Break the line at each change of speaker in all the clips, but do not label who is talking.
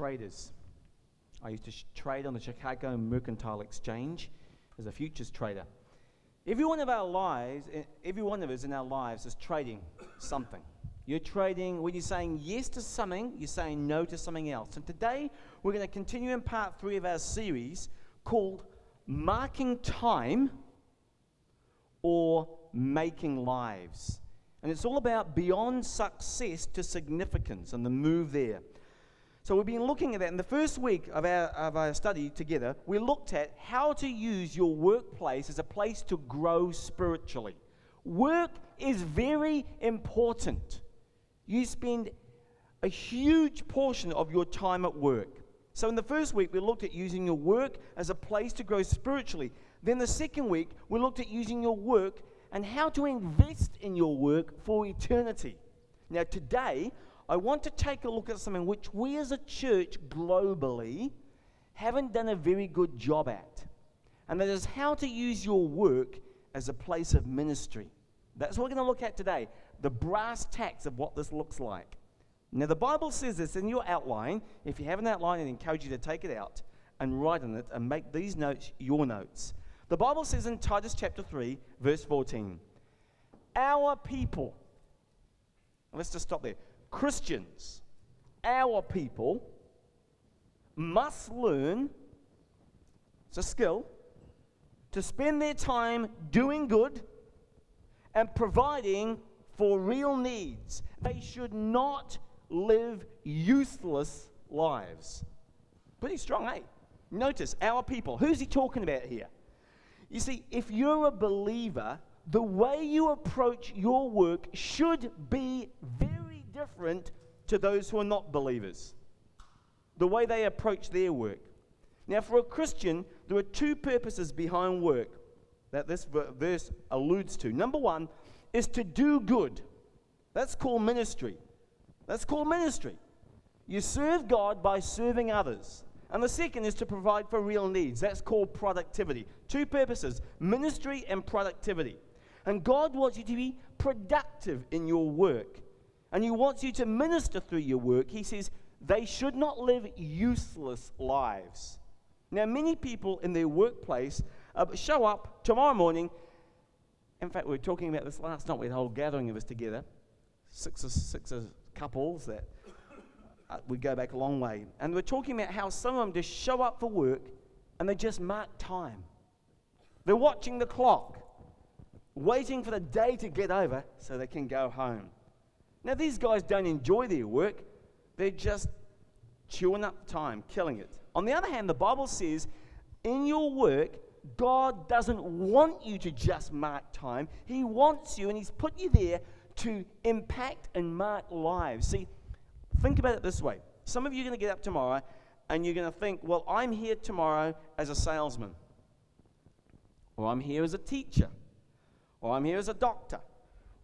traders. I used to sh- trade on the Chicago Mercantile Exchange as a futures trader. Every one of our lives, eh, every one of us in our lives is trading something. You're trading, when you're saying yes to something, you're saying no to something else. And today, we're going to continue in part three of our series called Marking Time or Making Lives. And it's all about beyond success to significance and the move there. So we've been looking at that. In the first week of our, of our study together, we looked at how to use your workplace as a place to grow spiritually. Work is very important. You spend a huge portion of your time at work. So in the first week, we looked at using your work as a place to grow spiritually. Then the second week, we looked at using your work and how to invest in your work for eternity. Now, today, I want to take a look at something which we as a church globally haven't done a very good job at. And that is how to use your work as a place of ministry. That's what we're going to look at today the brass tacks of what this looks like. Now, the Bible says this in your outline. If you have an outline, I encourage you to take it out and write on it and make these notes your notes. The Bible says in Titus chapter 3, verse 14, Our people, let's just stop there. Christians, our people, must learn, it's a skill, to spend their time doing good and providing for real needs. They should not live useless lives. Pretty strong, eh? Notice our people. Who's he talking about here? You see, if you're a believer, the way you approach your work should be very different to those who are not believers. The way they approach their work. Now, for a Christian, there are two purposes behind work that this verse alludes to. Number one is to do good. That's called ministry. That's called ministry. You serve God by serving others. And the second is to provide for real needs. That's called productivity. Two purposes ministry and productivity. And God wants you to be productive in your work and He wants you to minister through your work. He says they should not live useless lives. Now, many people in their workplace uh, show up tomorrow morning. In fact, we were talking about this last night. Had a whole gathering of us together, six, or six couples that uh, we go back a long way. And we're talking about how some of them just show up for work and they just mark time. They're watching the clock, waiting for the day to get over so they can go home. Now, these guys don't enjoy their work, they're just chewing up time, killing it. On the other hand, the Bible says in your work, God doesn't want you to just mark time. He wants you, and He's put you there to impact and mark lives. See, think about it this way. Some of you are going to get up tomorrow and you're going to think, well, I'm here tomorrow as a salesman, or I'm here as a teacher, or I'm here as a doctor,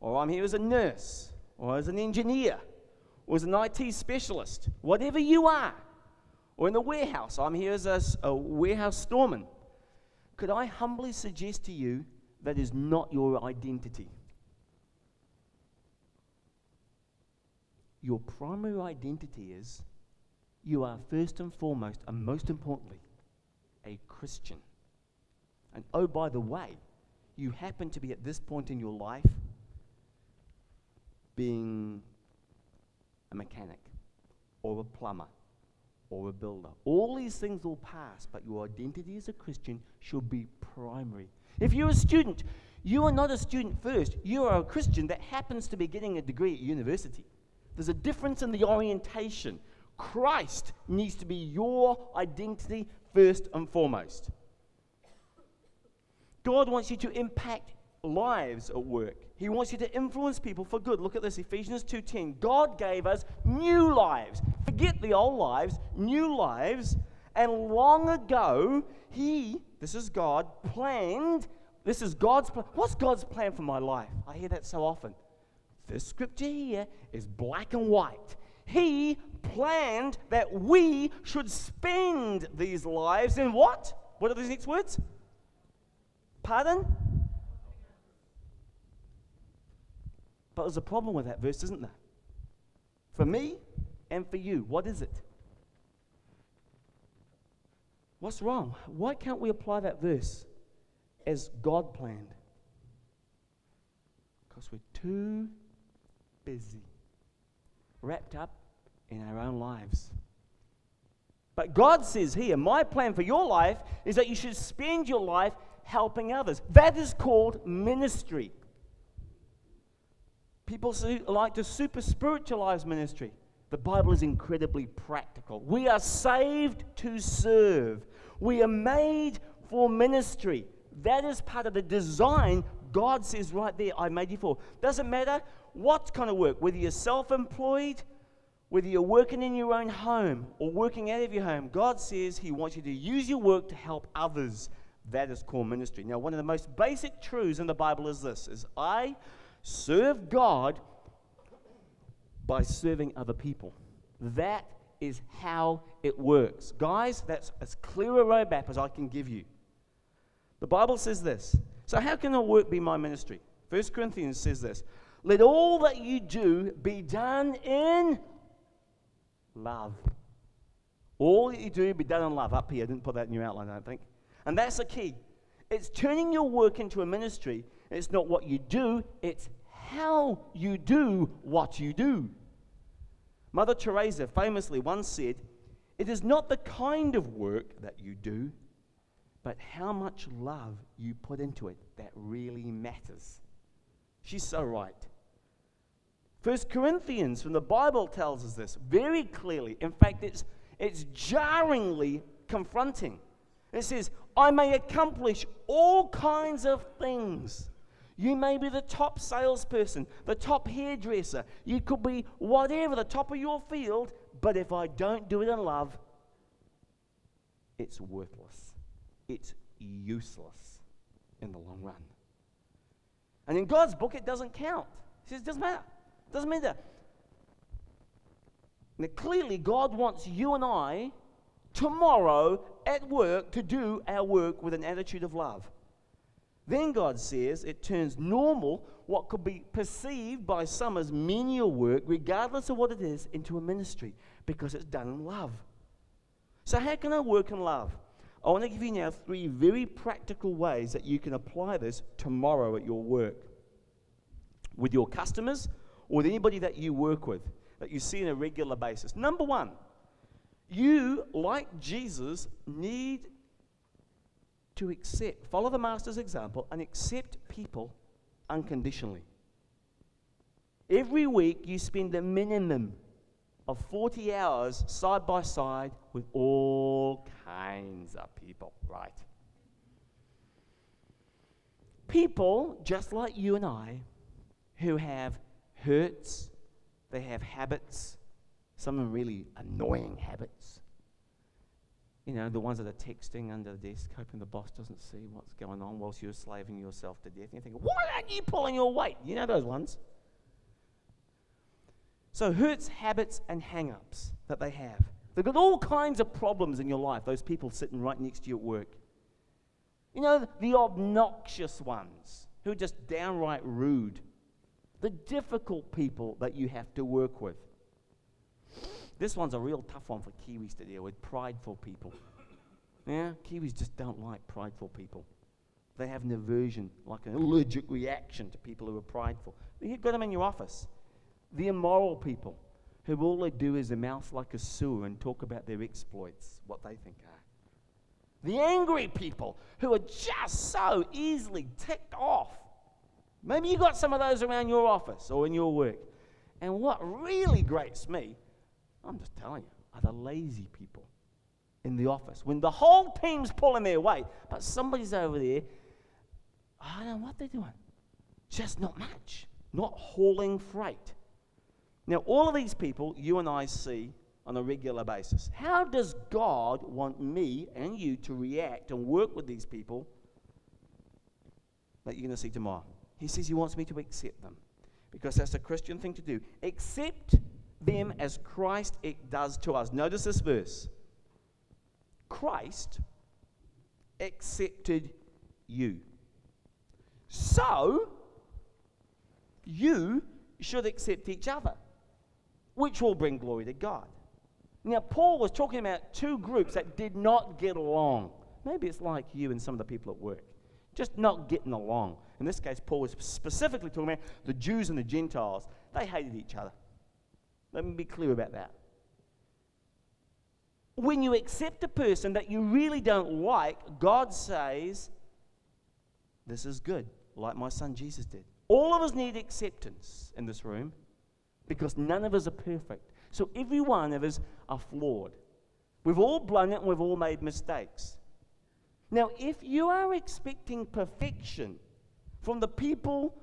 or I'm here as a nurse, or as an engineer, or as an IT specialist, whatever you are, or in the warehouse. I'm here as a, a warehouse storeman. Could I humbly suggest to you that is not your identity? Your primary identity is you are first and foremost, and most importantly, a Christian. And oh, by the way, you happen to be at this point in your life being a mechanic or a plumber or a builder. All these things will pass, but your identity as a Christian should be primary. If you're a student, you are not a student first. You are a Christian that happens to be getting a degree at university. There's a difference in the orientation. Christ needs to be your identity first and foremost. God wants you to impact lives at work. He wants you to influence people for good. Look at this Ephesians 2:10. God gave us new lives. Forget the old lives, new lives. And long ago, he, this is God, planned, this is God's plan. What's God's plan for my life? I hear that so often. This scripture here is black and white. He planned that we should spend these lives in what? What are these next words? Pardon? But there's a problem with that verse, isn't there? For me and for you, what is it? What's wrong? Why can't we apply that verse as God planned? Because we're too busy, wrapped up in our own lives. But God says here, my plan for your life is that you should spend your life helping others. That is called ministry. People like to super spiritualize ministry. The Bible is incredibly practical. We are saved to serve, we are made for ministry. That is part of the design God says right there, I made you for. Doesn't matter what kind of work, whether you're self employed, whether you're working in your own home or working out of your home, God says He wants you to use your work to help others. That is called ministry. Now, one of the most basic truths in the Bible is this is I serve God by serving other people. That is how it works. Guys, that's as clear a roadmap as I can give you. The Bible says this. So, how can the work be my ministry? 1 Corinthians says this Let all that you do be done in love. All that you do be done in love. Up here, I didn't put that in your outline, I don't think. And that's the key. It's turning your work into a ministry. It's not what you do, it's how you do what you do. Mother Teresa famously once said, It is not the kind of work that you do, but how much love you put into it that really matters. She's so right. First Corinthians from the Bible tells us this very clearly. In fact, it's, it's jarringly confronting. It says, I may accomplish all kinds of things you may be the top salesperson, the top hairdresser. You could be whatever, the top of your field. But if I don't do it in love, it's worthless. It's useless in the long run. And in God's book, it doesn't count. He says, it doesn't matter. It doesn't matter. Now, clearly, God wants you and I tomorrow at work to do our work with an attitude of love. Then God says it turns normal, what could be perceived by some as menial work, regardless of what it is, into a ministry because it's done in love. So, how can I work in love? I want to give you now three very practical ways that you can apply this tomorrow at your work with your customers or with anybody that you work with, that you see on a regular basis. Number one, you, like Jesus, need to accept, follow the Master's example, and accept people unconditionally. Every week, you spend a minimum of 40 hours side by side with all kinds of people, right? People just like you and I who have hurts, they have habits, some really annoying habits you know, the ones that are texting under the desk, hoping the boss doesn't see what's going on whilst you're slaving yourself to death. And you think, why aren't you pulling your weight? You know those ones. So, hurts, habits, and hang ups that they have. They've got all kinds of problems in your life, those people sitting right next to you at work. You know, the obnoxious ones who are just downright rude, the difficult people that you have to work with. This one's a real tough one for Kiwis to deal with prideful people. Yeah, Kiwis just don't like prideful people. They have an aversion, like an allergic reaction to people who are prideful. You've got them in your office. The immoral people, who all they do is a mouth like a sewer and talk about their exploits, what they think are. The angry people, who are just so easily ticked off. Maybe you've got some of those around your office or in your work. And what really grates me I'm just telling you, are the lazy people in the office. When the whole team's pulling their weight, but somebody's over there, I don't know what they're doing. Just not much. Not hauling freight. Now, all of these people you and I see on a regular basis. How does God want me and you to react and work with these people that you're going to see tomorrow? He says He wants me to accept them because that's a Christian thing to do. Accept them as Christ it does to us. Notice this verse Christ accepted you. So, you should accept each other, which will bring glory to God. Now, Paul was talking about two groups that did not get along. Maybe it's like you and some of the people at work, just not getting along. In this case, Paul was specifically talking about the Jews and the Gentiles. They hated each other. Let me be clear about that. When you accept a person that you really don't like, God says, This is good, like my son Jesus did. All of us need acceptance in this room because none of us are perfect. So every one of us are flawed. We've all blown it and we've all made mistakes. Now, if you are expecting perfection from the people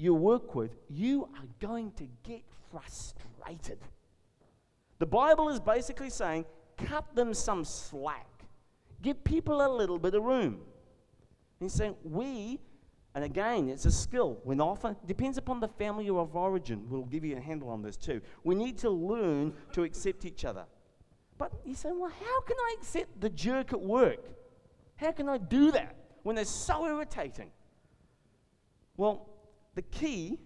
you work with, you are going to get frustrated. The Bible is basically saying cut them some slack, give people a little bit of room. He's saying we and again, it's a skill. When often depends upon the family of origin. We'll give you a handle on this too. We need to learn to accept each other. But you say, well, how can I accept the jerk at work? How can I do that when they're so irritating? Well, the key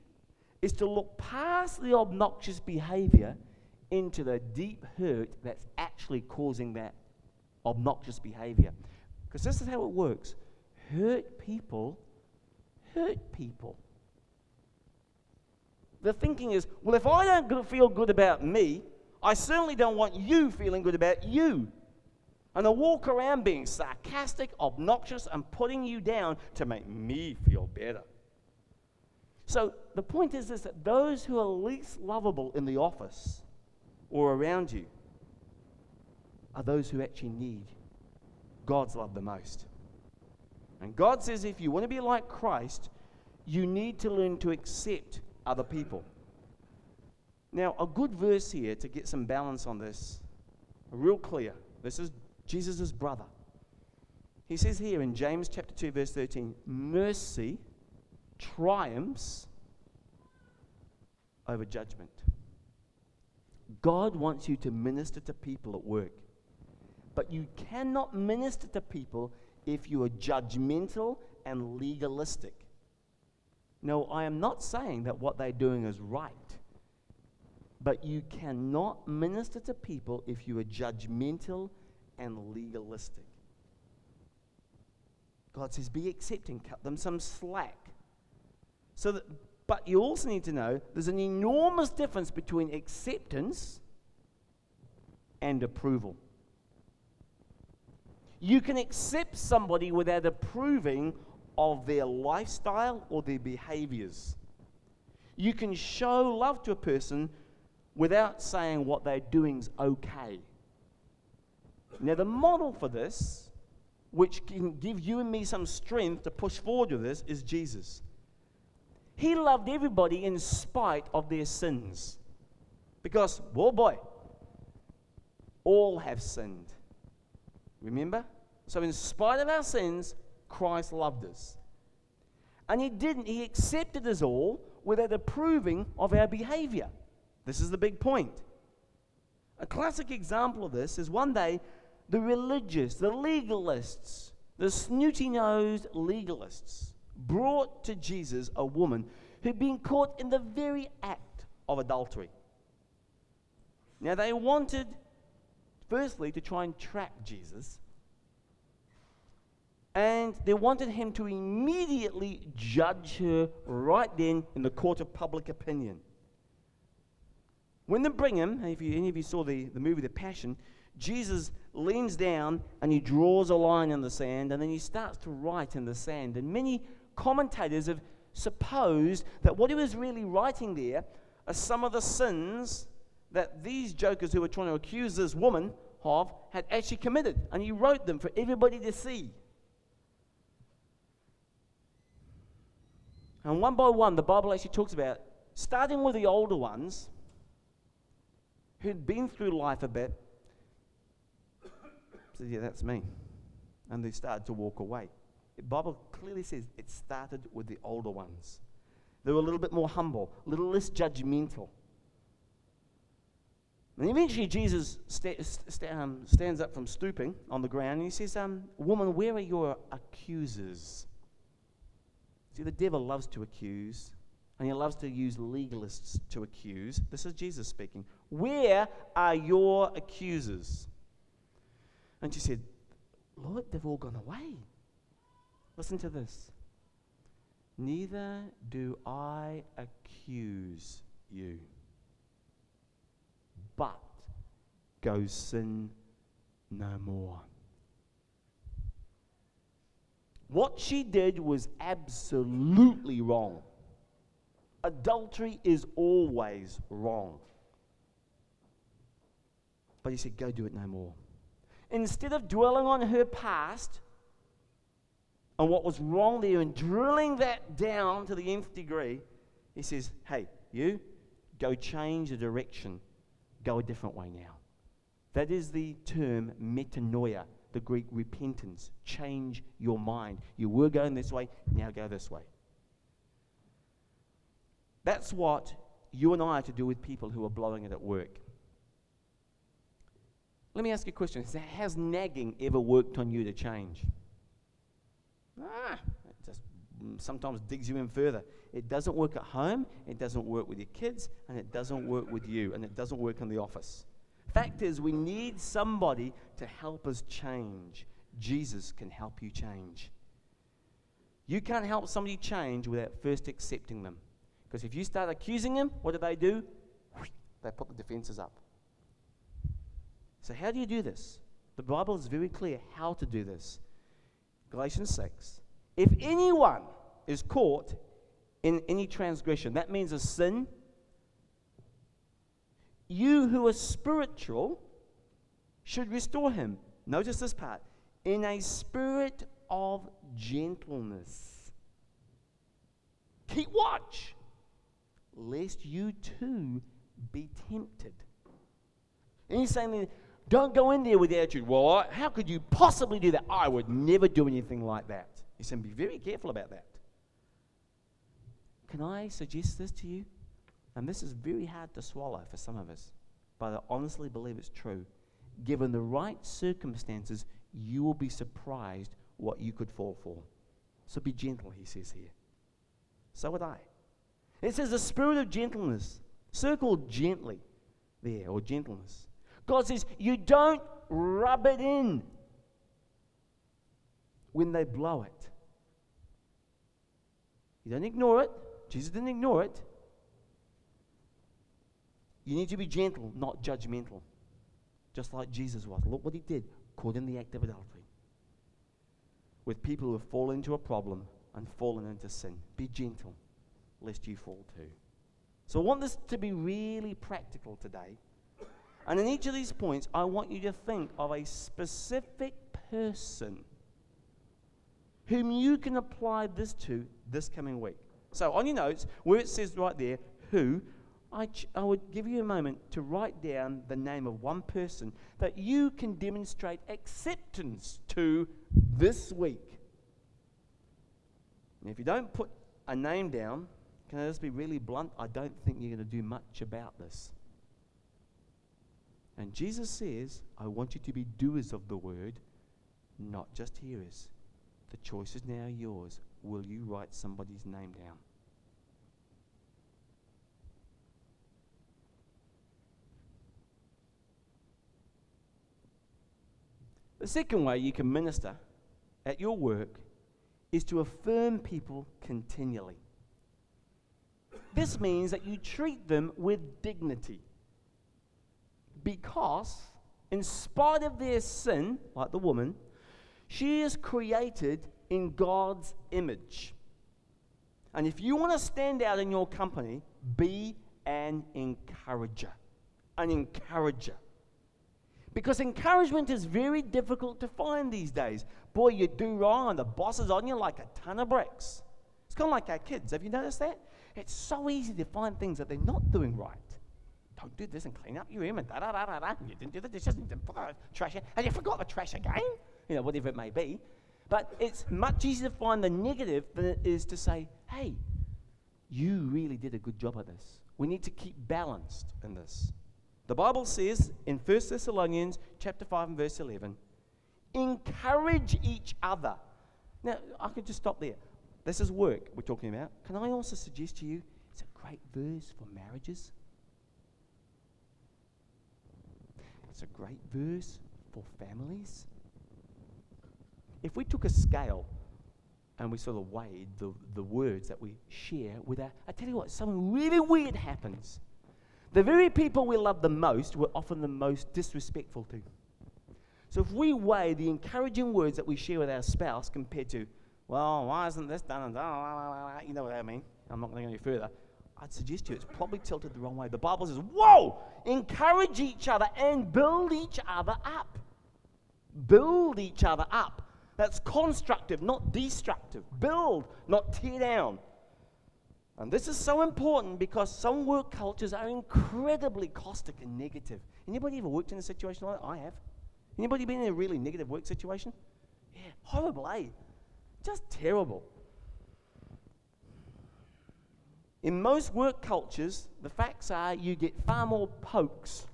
is to look past the obnoxious behavior into the deep hurt that's actually causing that obnoxious behavior. Because this is how it works hurt people hurt people. The thinking is, well, if I don't feel good about me, I certainly don't want you feeling good about you. And I walk around being sarcastic, obnoxious, and putting you down to make me feel better. So the point is, is that those who are least lovable in the office or around you are those who actually need God's love the most. And God says if you want to be like Christ, you need to learn to accept other people. Now, a good verse here to get some balance on this, real clear. This is Jesus' brother. He says here in James chapter 2, verse 13, mercy triumphs over judgment. God wants you to minister to people at work, but you cannot minister to people if you are judgmental and legalistic. No, I am not saying that what they're doing is right. But you cannot minister to people if you are judgmental and legalistic. God says, be accepting, cut them some slack. So that, but you also need to know there's an enormous difference between acceptance and approval. You can accept somebody without approving of their lifestyle or their behaviors. You can show love to a person without saying what they're doing is okay. Now, the model for this, which can give you and me some strength to push forward with this, is Jesus. He loved everybody in spite of their sins. Because, oh boy, all have sinned. Remember? So, in spite of our sins, Christ loved us. And He didn't, He accepted us all without approving of our behavior. This is the big point. A classic example of this is one day the religious, the legalists, the snooty nosed legalists brought to Jesus a woman who'd been caught in the very act of adultery. Now, they wanted, firstly, to try and trap Jesus and they wanted him to immediately judge her right then in the court of public opinion. When they bring him, if you, any of you saw the, the movie The Passion, Jesus leans down and he draws a line in the sand and then he starts to write in the sand. And many commentators have supposed that what he was really writing there are some of the sins that these jokers who were trying to accuse this woman of had actually committed. And he wrote them for everybody to see. And one by one, the Bible actually talks about starting with the older ones who'd been through life a bit. Says, yeah, that's me. And they started to walk away. The Bible clearly says it started with the older ones. They were a little bit more humble, a little less judgmental. And eventually, Jesus um, stands up from stooping on the ground and he says, um, Woman, where are your accusers? See, the devil loves to accuse, and he loves to use legalists to accuse. This is Jesus speaking. Where are your accusers? And she said, Lord, they've all gone away. Listen to this. Neither do I accuse you. But go sin no more. What she did was absolutely wrong. Adultery is always wrong. But he said, Go do it no more. Instead of dwelling on her past and what was wrong there and drilling that down to the nth degree, he says, Hey, you, go change the direction. Go a different way now. That is the term metanoia, the Greek repentance. Change your mind. You were going this way, now go this way. That's what you and I are to do with people who are blowing it at work. Let me ask you a question. Has nagging ever worked on you to change? Ah, it just sometimes digs you in further. It doesn't work at home, it doesn't work with your kids, and it doesn't work with you, and it doesn't work in the office. Fact is, we need somebody to help us change. Jesus can help you change. You can't help somebody change without first accepting them. Because if you start accusing them, what do they do? They put the defenses up. So, how do you do this? The Bible is very clear how to do this. Galatians 6. If anyone is caught in any transgression, that means a sin, you who are spiritual should restore him. Notice this part in a spirit of gentleness. Keep watch, lest you too be tempted. And he's saying, don't go in there with the attitude, well, how could you possibly do that? I would never do anything like that. He said, be very careful about that. Can I suggest this to you? And this is very hard to swallow for some of us, but I honestly believe it's true. Given the right circumstances, you will be surprised what you could fall for. So be gentle, he says here. So would I. It says the spirit of gentleness. Circle gently there, or gentleness. God says, you don't rub it in when they blow it. You don't ignore it. Jesus didn't ignore it. You need to be gentle, not judgmental. Just like Jesus was. Look what he did, caught in the act of adultery. With people who have fallen into a problem and fallen into sin. Be gentle, lest you fall too. So I want this to be really practical today. And in each of these points, I want you to think of a specific person whom you can apply this to this coming week. So on your notes, where it says right there, who, I, ch- I would give you a moment to write down the name of one person that you can demonstrate acceptance to this week. And if you don't put a name down, can I just be really blunt? I don't think you're going to do much about this. And Jesus says, I want you to be doers of the word, not just hearers. The choice is now yours. Will you write somebody's name down? The second way you can minister at your work is to affirm people continually. This means that you treat them with dignity because, in spite of their sin, like the woman, she is created in God's image. And if you want to stand out in your company, be an encourager. An encourager. Because encouragement is very difficult to find these days. Boy, you do wrong, and the boss is on you like a ton of bricks. It's kind of like our kids. Have you noticed that? It's so easy to find things that they're not doing right don't do this and clean up your room and da da da da da. You didn't do the dishes and didn't put the trash in and you forgot the trash again. You know, whatever it may be. But it's much easier to find the negative than it is to say, hey, you really did a good job of this. We need to keep balanced in this. The Bible says in 1 Thessalonians chapter 5 and verse 11, encourage each other. Now, I could just stop there. This is work we're talking about. Can I also suggest to you it's a great verse for marriages? That's a great verse for families. If we took a scale and we sort of weighed the, the words that we share with our. I tell you what, something really weird happens. The very people we love the most, we're often the most disrespectful to. So if we weigh the encouraging words that we share with our spouse compared to, well, why isn't this done? And you know what I mean? I'm not going to go any further. I'd suggest to you it's probably tilted the wrong way. The Bible says, whoa, encourage each other and build each other up. Build each other up. That's constructive, not destructive. Build, not tear down. And this is so important because some work cultures are incredibly caustic and negative. Anybody ever worked in a situation like that? I have. Anybody been in a really negative work situation? Yeah, horrible, eh? Just terrible. In most work cultures, the facts are you get far more pokes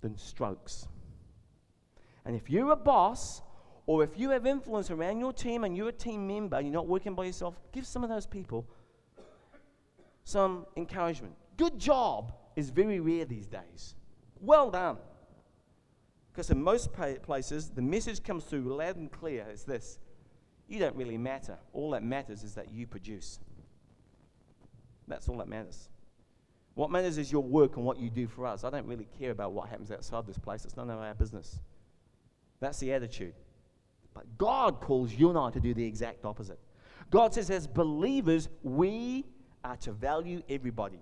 than strokes. And if you're a boss, or if you have influence around your team and you're a team member, and you're not working by yourself, give some of those people some encouragement. Good job is very rare these days. Well done. Because in most places, the message comes through loud and clear. It's this you don't really matter. All that matters is that you produce. That's all that matters. What matters is your work and what you do for us. I don't really care about what happens outside this place, it's none of our business. That's the attitude. But God calls you and I to do the exact opposite. God says, as believers, we are to value everybody.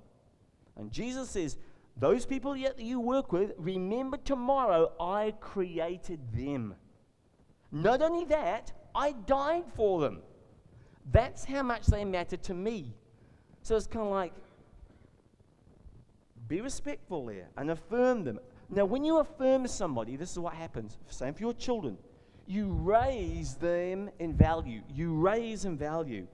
And Jesus says, those people yet that you work with, remember tomorrow I created them. Not only that, I died for them. That's how much they matter to me. So it's kind of like, be respectful there and affirm them. Now, when you affirm somebody, this is what happens. Same for your children you raise them in value. You raise in value.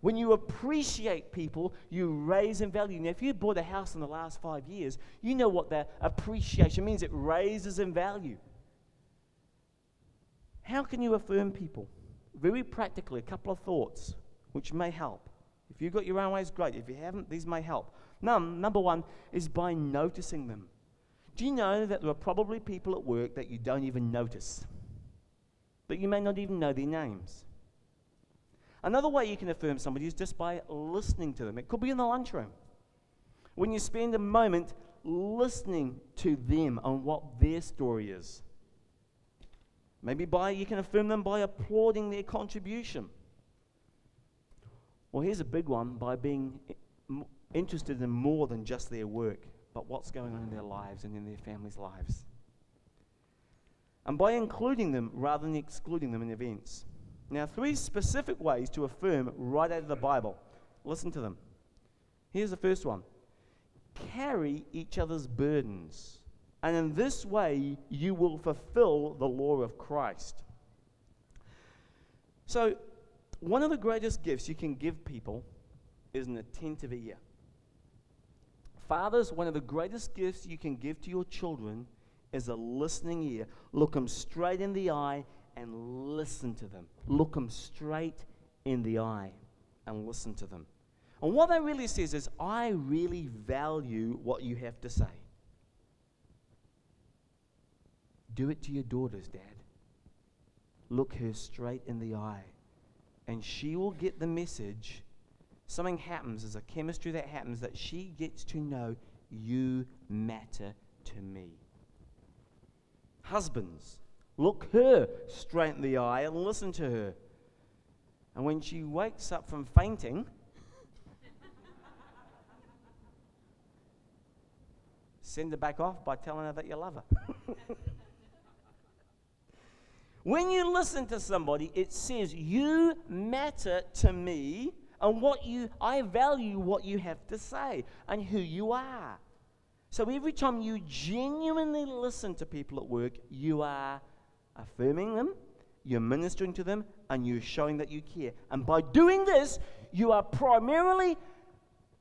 When you appreciate people, you raise in value. Now, if you bought a house in the last five years, you know what that appreciation means. It raises in value. How can you affirm people? Very practically, a couple of thoughts which may help. If you've got your own ways, great. If you haven't, these may help. Num, number one is by noticing them. Do you know that there are probably people at work that you don't even notice? but you may not even know their names. Another way you can affirm somebody is just by listening to them. It could be in the lunchroom. When you spend a moment listening to them on what their story is. Maybe by you can affirm them by applauding their contribution. Well, here's a big one by being interested in more than just their work, but what's going on in their lives and in their families' lives and by including them rather than excluding them in events. Now, three specific ways to affirm right out of the Bible. Listen to them. Here's the first one carry each other's burdens, and in this way you will fulfill the law of Christ. So, one of the greatest gifts you can give people is an attentive ear. Fathers, one of the greatest gifts you can give to your children is a listening ear. Look them straight in the eye and listen to them. Look them straight in the eye and listen to them. And what that really says is, I really value what you have to say. Do it to your daughters, Dad. Look her straight in the eye, and she will get the message. Something happens, there's a chemistry that happens that she gets to know you matter to me. Husbands, look her straight in the eye and listen to her. And when she wakes up from fainting, send her back off by telling her that you love her. when you listen to somebody, it says, You matter to me, and what you I value what you have to say and who you are. So every time you genuinely listen to people at work, you are affirming them, you're ministering to them, and you're showing that you care. And by doing this, you are primarily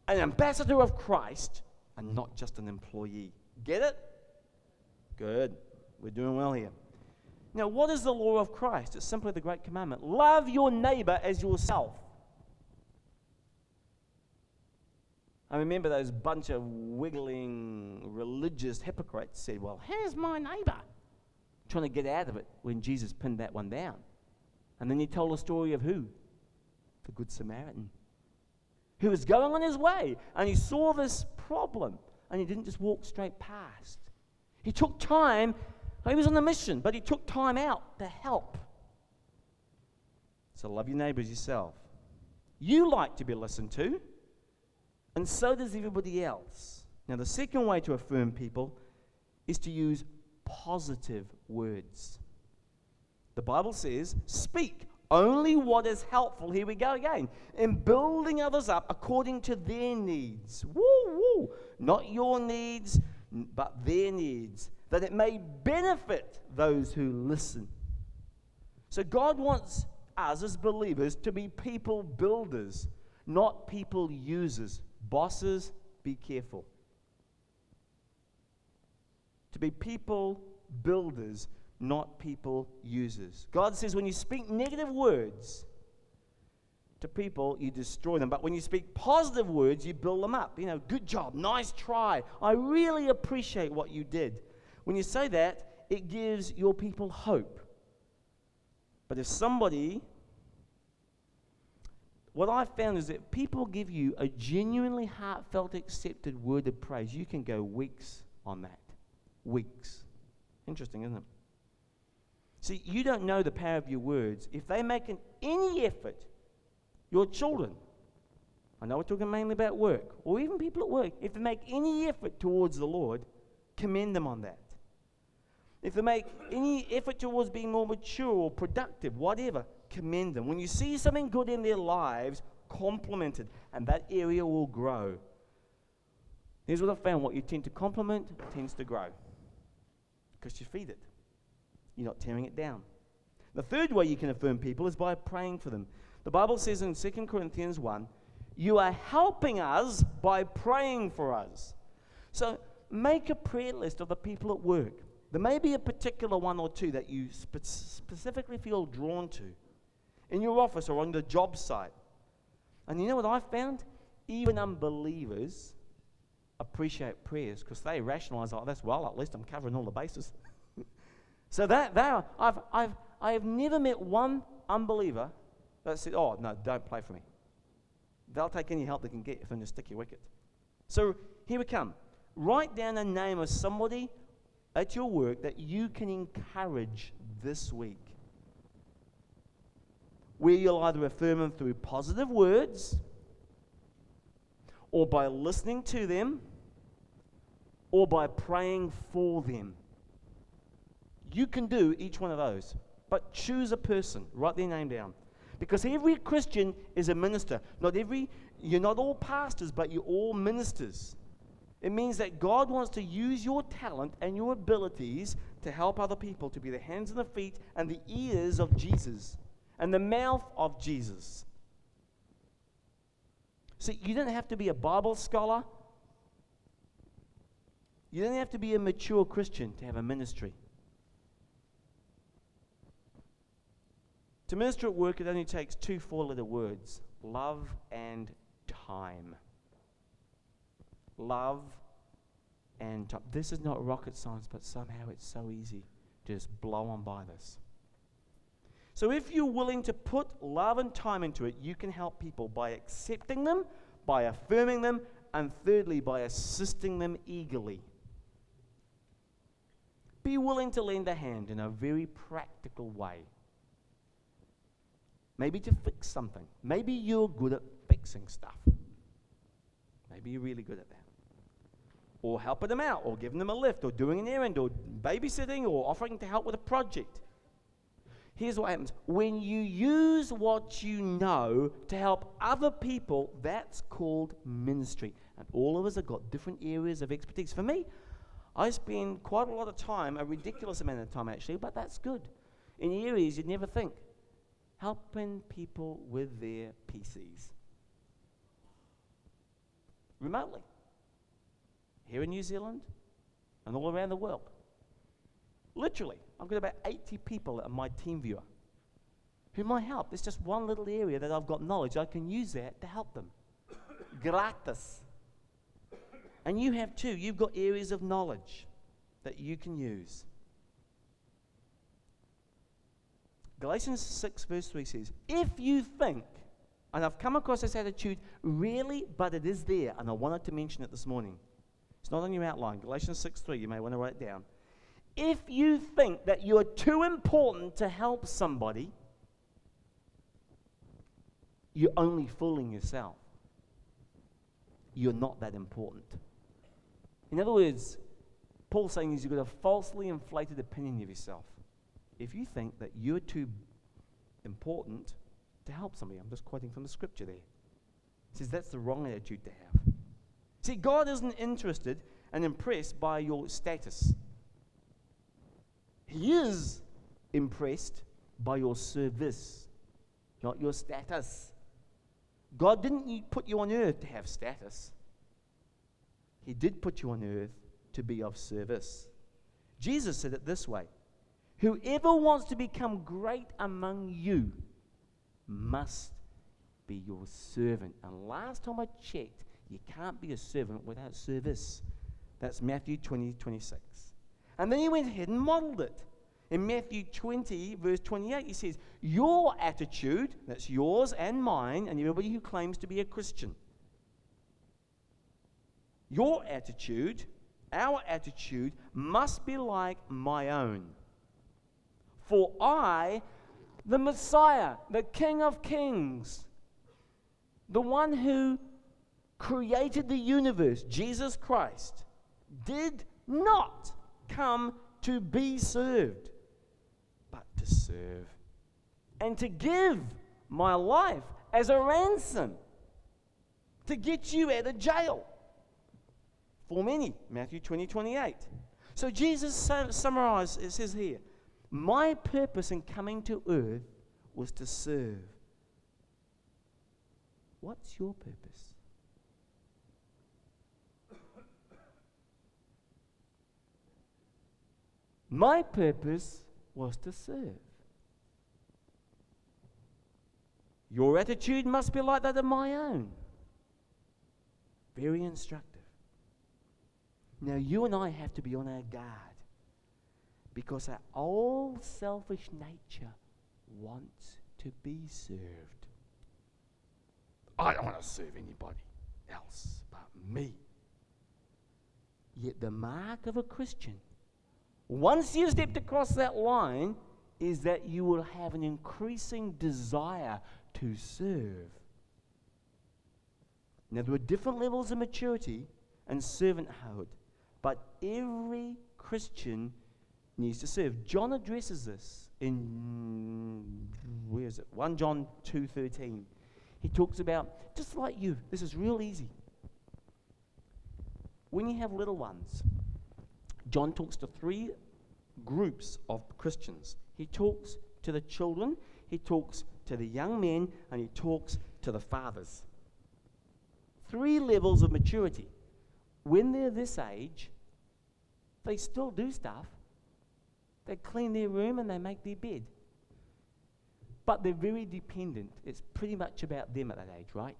an ambassador of Christ and not just an employee. Get it? Good. We're doing well here. Now, what is the law of Christ? It's simply the great commandment love your neighbor as yourself. I remember those bunch of wiggling religious hypocrites said, Well, here's my neighbor. Trying to get out of it when Jesus pinned that one down. And then he told a story of who? The Good Samaritan. Who was going on his way and he saw this problem and he didn't just walk straight past. He took time, he was on a mission, but he took time out to help. So love your neighbors yourself. You like to be listened to, and so does everybody else. Now, the second way to affirm people is to use positive words. The Bible says, speak only what is helpful. Here we go again. In building others up according to their needs. Woo, woo. Not your needs, but their needs, that it may benefit those who listen. So God wants us as believers to be people builders, not people users. Bosses, be careful. To be people builders, not people users. God says when you speak negative words to people, you destroy them. But when you speak positive words, you build them up. You know, good job, nice try. I really appreciate what you did. When you say that, it gives your people hope. But if somebody what I've found is that people give you a genuinely heartfelt, accepted word of praise. You can go weeks on that. Weeks. Interesting, isn't it? See, you don't know the power of your words. If they make an, any effort, your children, I know we're talking mainly about work, or even people at work, if they make any effort towards the Lord, commend them on that. If they make any effort towards being more mature or productive, whatever, commend them. When you see something good in their lives, compliment it, and that area will grow. Here's what I found what you tend to compliment tends to grow because you feed it, you're not tearing it down. The third way you can affirm people is by praying for them. The Bible says in 2 Corinthians 1 you are helping us by praying for us. So make a prayer list of the people at work. There may be a particular one or two that you spe- specifically feel drawn to in your office or on the job site. And you know what I've found? Even unbelievers appreciate prayers because they rationalize, oh, that's well, at least I'm covering all the bases. so that, that I've, I've, I have never met one unbeliever that said, oh, no, don't play for me. They'll take any help they can get in a sticky wicket. So here we come. Write down a name of somebody at your work that you can encourage this week where you'll either affirm them through positive words or by listening to them or by praying for them. You can do each one of those, but choose a person, write their name down. Because every Christian is a minister. Not every, you're not all pastors, but you're all ministers. It means that God wants to use your talent and your abilities to help other people to be the hands and the feet and the ears of Jesus and the mouth of Jesus. See, you don't have to be a Bible scholar. You don't have to be a mature Christian to have a ministry. To minister at work, it only takes two four letter words love and time. Love and time. This is not rocket science, but somehow it's so easy to just blow on by this. So if you're willing to put love and time into it, you can help people by accepting them, by affirming them, and thirdly, by assisting them eagerly. Be willing to lend a hand in a very practical way. Maybe to fix something. Maybe you're good at fixing stuff. Maybe you're really good at that. Or helping them out, or giving them a lift, or doing an errand, or babysitting, or offering to help with a project here's what happens when you use what you know to help other people, that's called ministry. And all of us have got different areas of expertise. For me, I spend quite a lot of time, a ridiculous amount of time actually, but that's good, in areas you'd never think. Helping people with their PCs remotely here in New Zealand and all around the world. Literally, I've got about 80 people on my TeamViewer who might help. There's just one little area that I've got knowledge. I can use that to help them. Gratis. And you have too. You've got areas of knowledge that you can use. Galatians 6, verse 3 says, If you think, and I've come across this attitude really, but it is there, and I wanted to mention it this morning. It's not on your outline. Galatians 6, 3, you may want to write it down. If you think that you're too important to help somebody, you're only fooling yourself. You're not that important. In other words, Paul's saying is you've got a falsely inflated opinion of yourself if you think that you're too important to help somebody. I'm just quoting from the scripture there. He says that's the wrong attitude to have. See, God isn't interested and impressed by your status. He is impressed by your service, not your status. God didn't put you on earth to have status. He did put you on earth to be of service. Jesus said it this way Whoever wants to become great among you must be your servant. And last time I checked, you can't be a servant without service. That's Matthew 20, 26. And then he went ahead and modeled it. In Matthew 20, verse 28, he says, Your attitude, that's yours and mine, and everybody who claims to be a Christian, your attitude, our attitude, must be like my own. For I, the Messiah, the King of Kings, the one who created the universe, Jesus Christ, did not come to be served, but to serve and to give my life as a ransom to get you out of jail. For many, Matthew 20, 28. So Jesus summarized, it says here, my purpose in coming to earth was to serve. What's your purpose? My purpose was to serve. Your attitude must be like that of my own. Very instructive. Now, you and I have to be on our guard because our old selfish nature wants to be served. I don't want to serve anybody else but me. Yet the mark of a Christian, once you've stepped across that line, is that you will have an increasing desire to serve. Now, there are different levels of maturity and servanthood, but every Christian needs to serve. John addresses this in where is it? 1 John 2:13. He talks about just like you. This is real easy. When you have little ones, John talks to three groups of Christians. He talks to the children, he talks to the young men, and he talks to the fathers. Three levels of maturity. When they're this age, they still do stuff, they clean their room and they make their bed. But they're very dependent. It's pretty much about them at that age, right?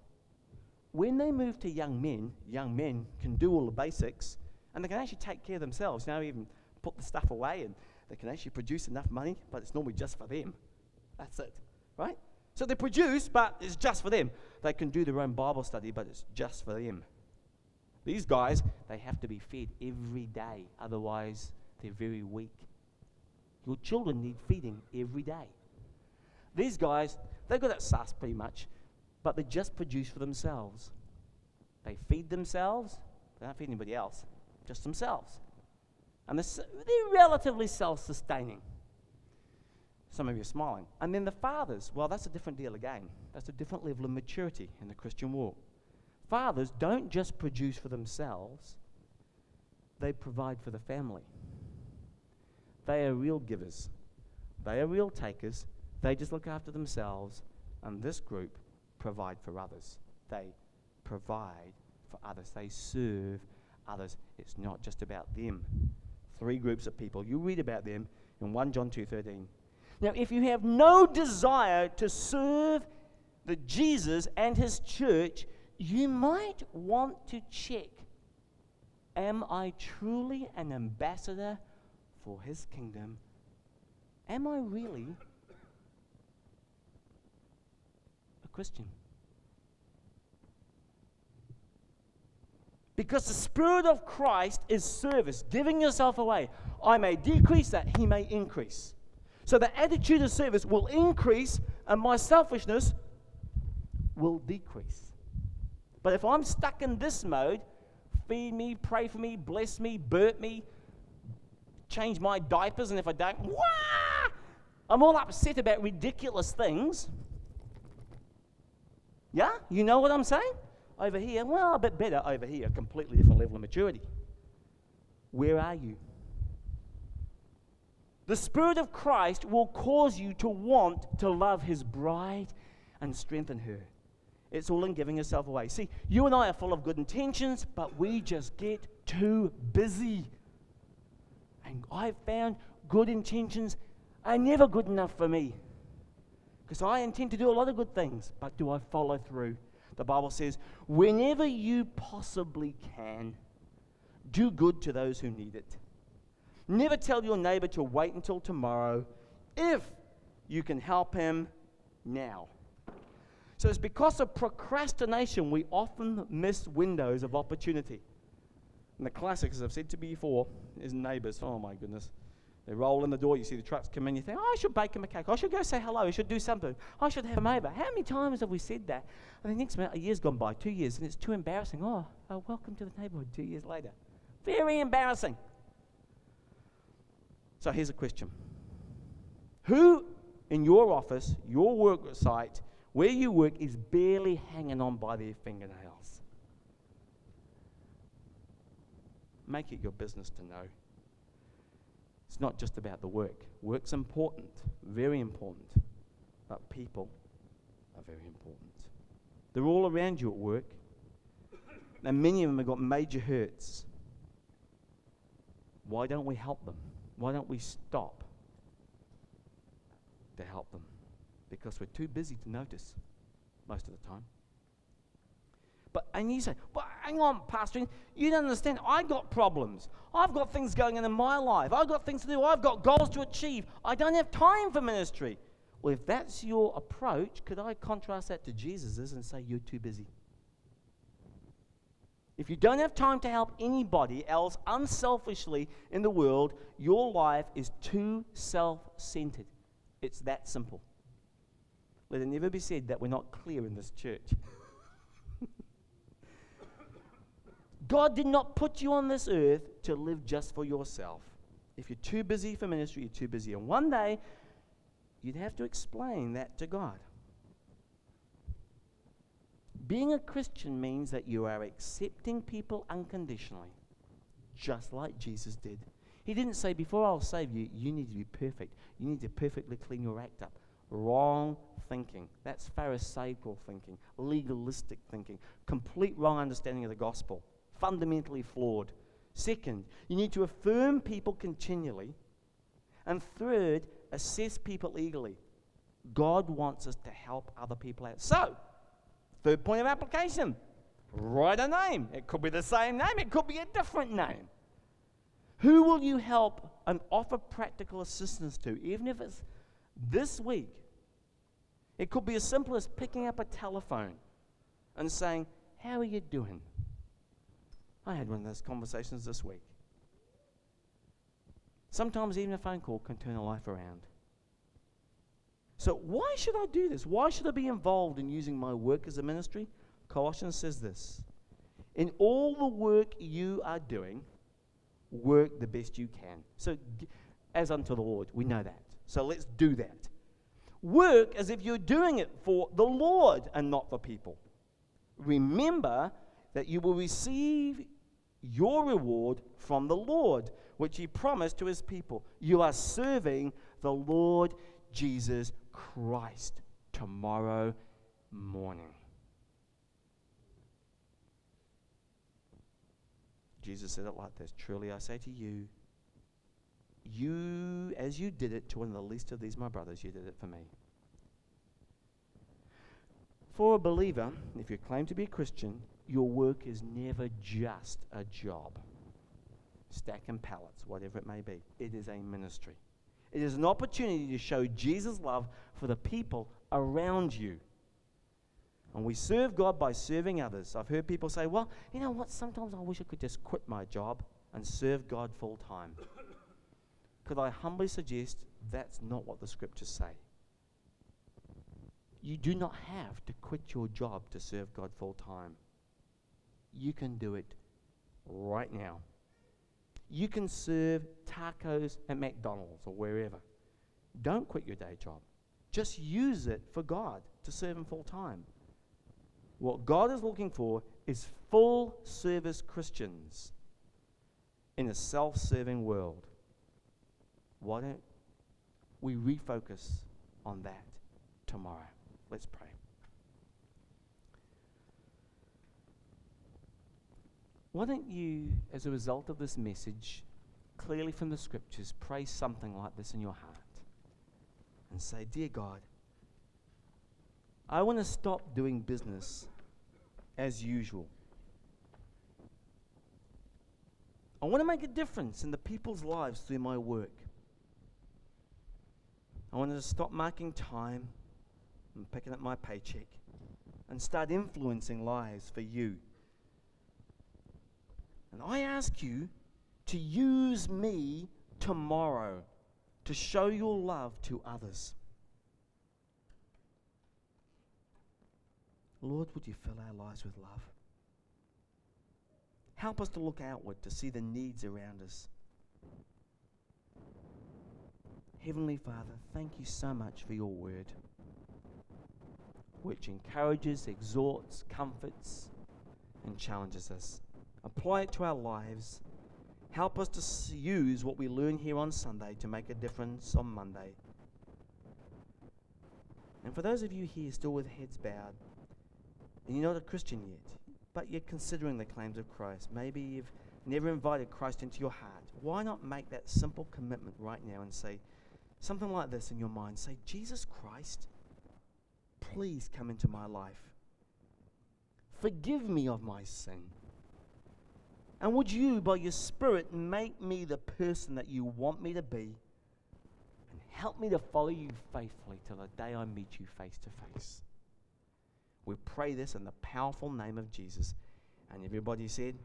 When they move to young men, young men can do all the basics and they can actually take care of themselves. Now, even put the stuff away and they can actually produce enough money, but it's normally just for them. That's it, right? So they produce, but it's just for them. They can do their own Bible study, but it's just for them. These guys, they have to be fed every day, otherwise, they're very weak. Your children need feeding every day. These guys, they've got that sus pretty much, but they just produce for themselves. They feed themselves, they don't feed anybody else, just themselves. And they're, relatively self sustaining. Some of you are smiling. And then the fathers, well, that's a different deal again. That's a different level of maturity in the Christian walk. Fathers don't just produce for themselves, they provide for the family. They are real givers. They are real takers. They just look after themselves. And this group provide for others. They provide for others. They serve others. It's not just about them. Three groups of people. You read about them in 1 John 2:13. Now, if you have no desire to serve the Jesus and his church, you might want to check Am I truly an ambassador for his kingdom? Am I really a Christian? Because the Spirit of Christ is service, giving yourself away. I may decrease that he may increase. So the attitude of service will increase and my selfishness will decrease. But if I'm stuck in this mode, feed me, pray for me, bless me, burp me, change my diapers, and if I don't, wah! I'm all upset about ridiculous things. Yeah? You know what I'm saying? Over here, well, a bit better over here, a completely different level of maturity. Where are you? The Spirit of Christ will cause you to want to love His bride and strengthen her. It's all in giving yourself away. See, you and I are full of good intentions, but we just get too busy. And I've found good intentions are never good enough for me. Because I intend to do a lot of good things, but do I follow through? The Bible says, whenever you possibly can, do good to those who need it. Never tell your neighbor to wait until tomorrow if you can help him now. So it's because of procrastination we often miss windows of opportunity. And the classic, as I've said to before, is neighbors. Oh my goodness. They roll in the door, you see the trucks come in, you think, oh, I should bake him a cake. I should go say hello. I should do something. I should have him over. How many times have we said that? And the next minute, a year's gone by, two years, and it's too embarrassing. Oh, oh welcome to the neighborhood two years later. Very embarrassing. So here's a question Who in your office, your work site, where you work is barely hanging on by their fingernails? Make it your business to know. It's not just about the work. Work's important, very important, but people are very important. They're all around you at work, and many of them have got major hurts. Why don't we help them? Why don't we stop to help them? Because we're too busy to notice most of the time. But and you say, but hang on, Pastor, you don't understand. I got problems. I've got things going on in my life. I've got things to do. I've got goals to achieve. I don't have time for ministry. Well, if that's your approach, could I contrast that to Jesus's and say you're too busy? If you don't have time to help anybody else unselfishly in the world, your life is too self centered. It's that simple. Let it never be said that we're not clear in this church. God did not put you on this earth to live just for yourself. If you're too busy for ministry, you're too busy. And one day, you'd have to explain that to God. Being a Christian means that you are accepting people unconditionally, just like Jesus did. He didn't say, Before I'll save you, you need to be perfect. You need to perfectly clean your act up. Wrong thinking. That's Pharisaical thinking, legalistic thinking, complete wrong understanding of the gospel, fundamentally flawed. Second, you need to affirm people continually. And third, assess people eagerly. God wants us to help other people out. So, Third point of application write a name. It could be the same name, it could be a different name. Who will you help and offer practical assistance to, even if it's this week? It could be as simple as picking up a telephone and saying, How are you doing? I had one of those conversations this week. Sometimes even a phone call can turn a life around. So, why should I do this? Why should I be involved in using my work as a ministry? Colossians says this In all the work you are doing, work the best you can. So, as unto the Lord, we know that. So, let's do that. Work as if you're doing it for the Lord and not for people. Remember that you will receive your reward from the Lord, which He promised to His people. You are serving the Lord Jesus Christ tomorrow morning. Jesus said it like this Truly I say to you, you, as you did it to one of the least of these, my brothers, you did it for me. For a believer, if you claim to be a Christian, your work is never just a job. stacking pallets, whatever it may be. It is a ministry. It is an opportunity to show Jesus' love for the people around you. And we serve God by serving others. I've heard people say, well, you know what? Sometimes I wish I could just quit my job and serve God full time. Could I humbly suggest that's not what the scriptures say? You do not have to quit your job to serve God full time. You can do it right now. You can serve tacos at McDonald's or wherever. Don't quit your day job. Just use it for God to serve Him full time. What God is looking for is full service Christians in a self serving world. Why don't we refocus on that tomorrow? Let's pray. Why don't you, as a result of this message, clearly from the scriptures, pray something like this in your heart and say, Dear God, I want to stop doing business as usual. I want to make a difference in the people's lives through my work. I want to stop marking time and picking up my paycheck and start influencing lives for you. And I ask you to use me tomorrow to show your love to others. Lord, would you fill our lives with love? Help us to look outward to see the needs around us. Heavenly Father, thank you so much for your word, which encourages, exhorts, comforts, and challenges us. Apply it to our lives. Help us to use what we learn here on Sunday to make a difference on Monday. And for those of you here still with heads bowed, and you're not a Christian yet, but you're considering the claims of Christ, maybe you've never invited Christ into your heart, why not make that simple commitment right now and say, Something like this in your mind. Say, Jesus Christ, please come into my life. Forgive me of my sin. And would you, by your Spirit, make me the person that you want me to be? And help me to follow you faithfully till the day I meet you face to face. We pray this in the powerful name of Jesus. And everybody said.